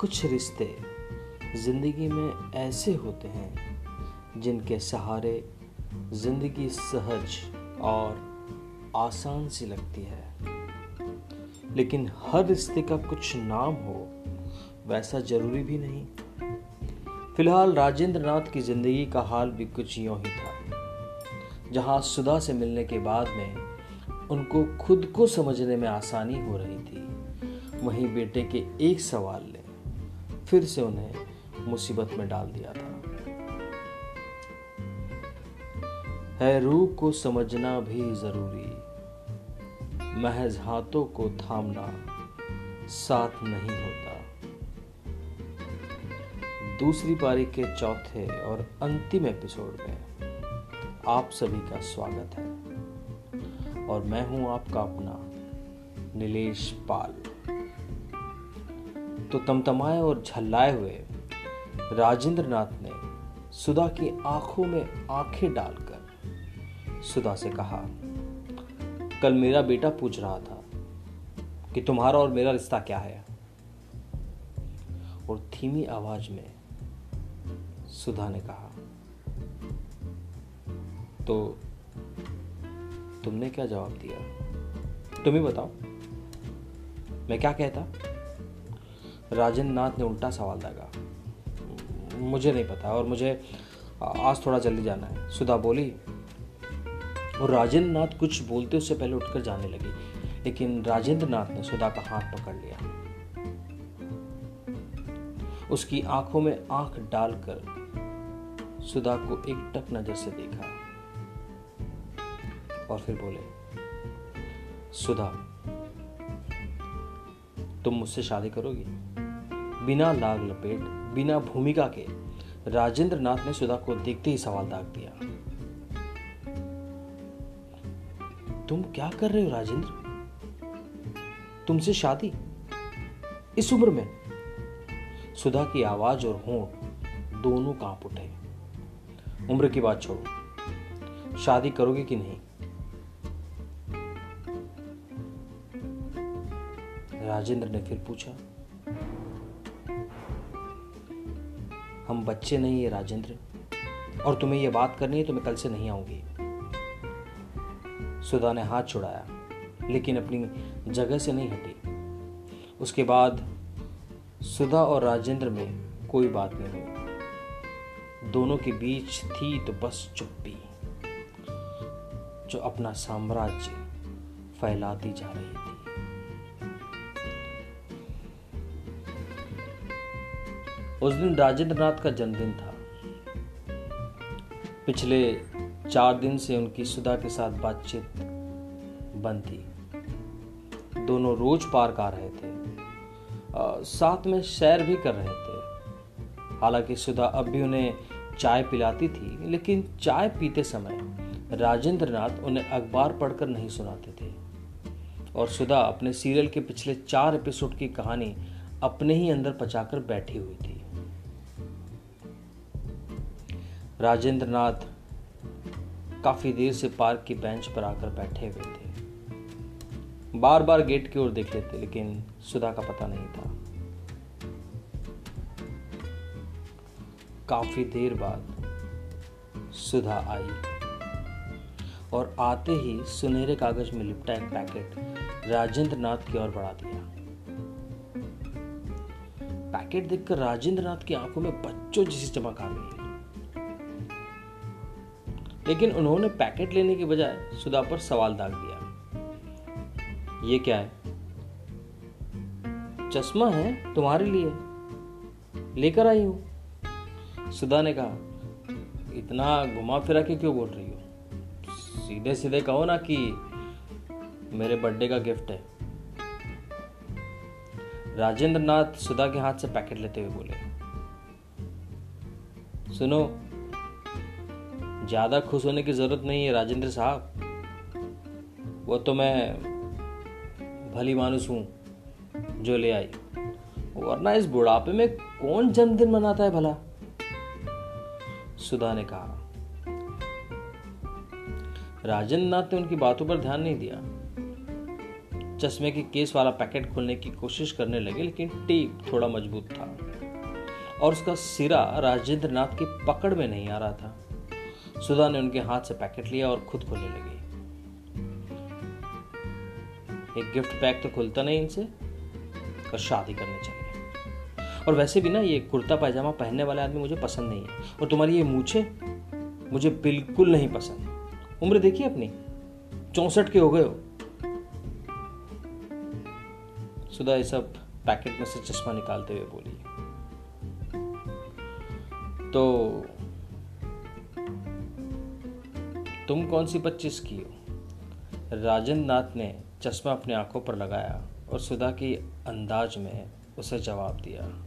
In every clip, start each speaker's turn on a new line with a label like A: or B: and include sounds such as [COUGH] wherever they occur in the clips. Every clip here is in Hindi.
A: कुछ रिश्ते ज़िंदगी में ऐसे होते हैं जिनके सहारे ज़िंदगी सहज और आसान सी लगती है। लेकिन हर रिश्ते का कुछ नाम हो, वैसा ज़रूरी भी नहीं। फ़िलहाल राजेंद्र नाथ की ज़िंदगी का हाल भी कुछ यूँ ही था, जहाँ सुधा से मिलने के बाद में उनको खुद को समझने में आसानी हो रही थी। वहीं बेटे के एक सवाल ने फिर से उन्हें मुसीबत में डाल दिया था। है रूह को समझना भी ज़रूरी, महज हाथों को थामना साथ नहीं होता। दूसरी पारी के चौथे और अंतिम एपिसोड में आप सभी का स्वागत है, और मैं हूँ आपका अपना नीलेश पाल। तो तमतमाए और झल्लाए हुए राजेंद्र नाथ ने सुधा की आँखों में आँखें डालकर सुधा से कहा, कल मेरा बेटा पूछ रहा था कि तुम्हारा और मेरा रिश्ता क्या है? और धीमी आवाज़ में सुधा ने कहा तो तुमने क्या जवाब दिया? तुम ही बताओ, मैं क्या कहता? राजेंद्र नाथ ने उल्टा सवाल दागा। मुझे नहीं पता और मुझे आज थोड़ा जल्दी जाना है। सुधा बोली, और राजेंद्र नाथ कुछ बोलते उससे पहले उठकर जाने लगी, लेकिन राजेंद्र नाथ ने सुधा का हाथ पकड़ लिया। उसकी आँखों में आँख डालकर सुधा को एक टक नज़र से देखा और फिर बोले, सुधा, तुम मुझसे शादी करोगी? बिना लाग लपेट, बिना भूमिका के राजेंद्र नाथ ने सुधा को देखते ही सवाल दाग दिया। तुम क्या कर रहे हो राजेंद्र? तुमसे शादी? इस उम्र में? सुधा की आवाज़ और होंठ दोनों काँप उठे। उम्र की बात छोड़ो। शादी करोगे कि नहीं? राजेंद्र ने फिर पूछा। हम बच्चे नहीं है, राजेंद्र। और तुम्हें यह बात करनी है तो मैं कल से नहीं आऊँगी। सुधा ने हाथ छुड़ाया, लेकिन अपनी जगह से नहीं हटी। उसके बाद सुधा और राजेंद्र में कोई बात नहीं हुई। दोनों के बीच थी तो बस चुप्पी, जो अपना साम्राज्य फैलाती जा रही थी। उस दिन राजेंद्र नाथ का जन्मदिन था। पिछले चार दिन से उनकी सुधा के साथ बातचीत बंद थी। दोनों रोज पार्क आ रहे थे। आ, साथ में सैर भी कर रहे थे। हालाँकि सुधा अब भी उन्हें चाय पिलाती थी लेकिन चाय पीते समय राजेंद्र नाथ उन्हें अखबार पढ़कर नहीं सुनाते थे। और सुधा अपने सीरियल के पिछले चार एपिसोड की कहानी अपने ही अंदर पचाकर बैठी हुई थी। राजेंद्र नाथ काफ़ी देर से पार्क की बेंच पर आकर बैठे हुए थे। बार बार गेट की ओर देख लेते लेकिन सुधा का पता नहीं था। काफ़ी देर बाद सुधा आई और आते ही सुनहरे कागज़ में लिपटा एक पैकेट राजेंद्र नाथ की ओर बढ़ा दिया। पैकेट देखकर राजेंद्र नाथ की आँखों में बच्चों जैसी चमक आ गई। लेकिन उन्होंने पैकेट लेने के बजाय सुधा पर सवाल दाग दिया। ये क्या है? चश्मा है तुम्हारे लिए। लेकर आई हूँ। सुधा ने कहा, इतना घुमा फिरा के क्यों बोल रही हो? सीधे सीधे कहो ना कि मेरे बर्थडे का गिफ्ट है। राजेंद्र नाथ सुधा के हाथ से पैकेट लेते हुए बोले, सुनो ज़्यादा खुश होने की ज़रूरत नहीं है राजेंद्र साहब। वो तो मैं भली मानुस हूँ जो ले आई। वरना इस बुढ़ापे में कौन जन्मदिन मनाता है भला? सुधा ने कहा। राजेंद्र नाथ ने उनकी बातों पर ध्यान नहीं दिया। चश्मे के केस वाला पैकेट खोलने की कोशिश करने लगे, लेकिन टेप थोड़ा मज़बूत था। और उसका सिरा राजेंद्र नाथ की पकड़ में नहीं आ रहा था। सुधा ने उनके हाथ से पैकेट लिया और खुद खोलने लगी। एक गिफ्ट पैक तो खुलता नहीं इनसे कर शादी करनी चाहिए। और वैसे भी ना, ये कुर्ता पैजामा पहनने वाले आदमी मुझे पसंद नहीं है। और तुम्हारी ये मूछे मुझे बिल्कुल नहीं पसंद। उम्र देखिए अपनी? चौसठ के हो गए हो। सुधा ये सब पैकेट में से चश्मा निकालते हुए बोली। तो तुम कौन सी पच्चीस की हो? राजेंद्र नाथ ने चश्मा अपनी आँखों पर लगाया और सुधा की अंदाज में उसे जवाब दिया।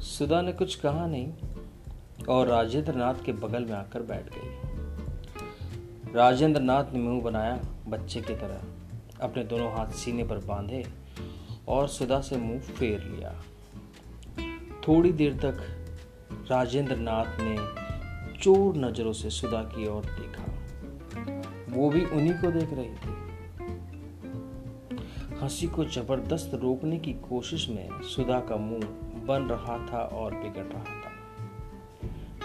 A: सुधा ने कुछ कहा नहीं और राजेंद्र नाथ के बगल में आकर बैठ गई। राजेंद्र नाथ ने मुँह बनाया बच्चे की तरह, अपने दोनों हाथ सीने पर बांधे और सुधा से मुँह फेर लिया। थोड़ी देर तक राजेंद्र नाथ ने चोर नज़रों से सुधा की ओर देखा। वो भी उन्हीं को देख रही थी। हँसी को ज़बरदस्त रोकने की कोशिश में सुधा का मुँह बन रहा था और बिगड़ रहा था।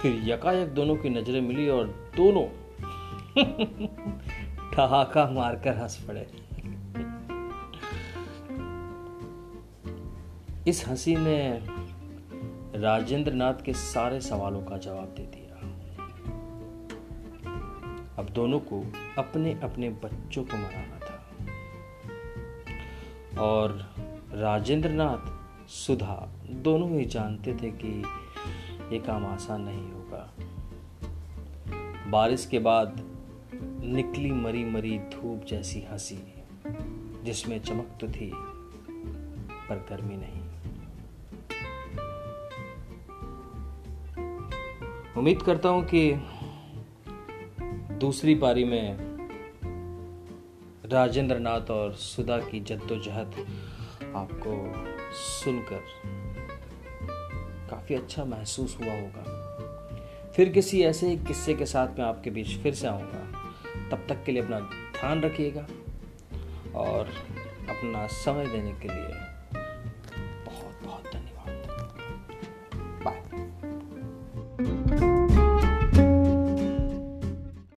A: फिर यकायक दोनों की नज़रें मिली और दोनों [LAUGHS] ठहाका मारकर हंस पड़े। इस हँसी ने राजेंद्र नाथ के सारे सवालों का जवाब दे दिया। अब दोनों को अपने अपने बच्चों को मनाना था। और राजेंद्रनाथ, सुधा दोनों ही जानते थे कि ये काम आसान नहीं होगा। बारिश के बाद निकली मरी मरी धूप जैसी हँसी, जिसमें चमक तो थी, पर गर्मी नहीं। उम्मीद करता हूँ कि दूसरी पारी में राजेंद्र नाथ और सुधा की जद्दोजहद आपको सुनकर काफ़ी अच्छा महसूस हुआ होगा। फिर किसी ऐसे ही किस्से के साथ मैं आपके बीच फिर से आऊँगा। तब तक के लिए अपना ध्यान रखिएगा और अपना समय देने के लिए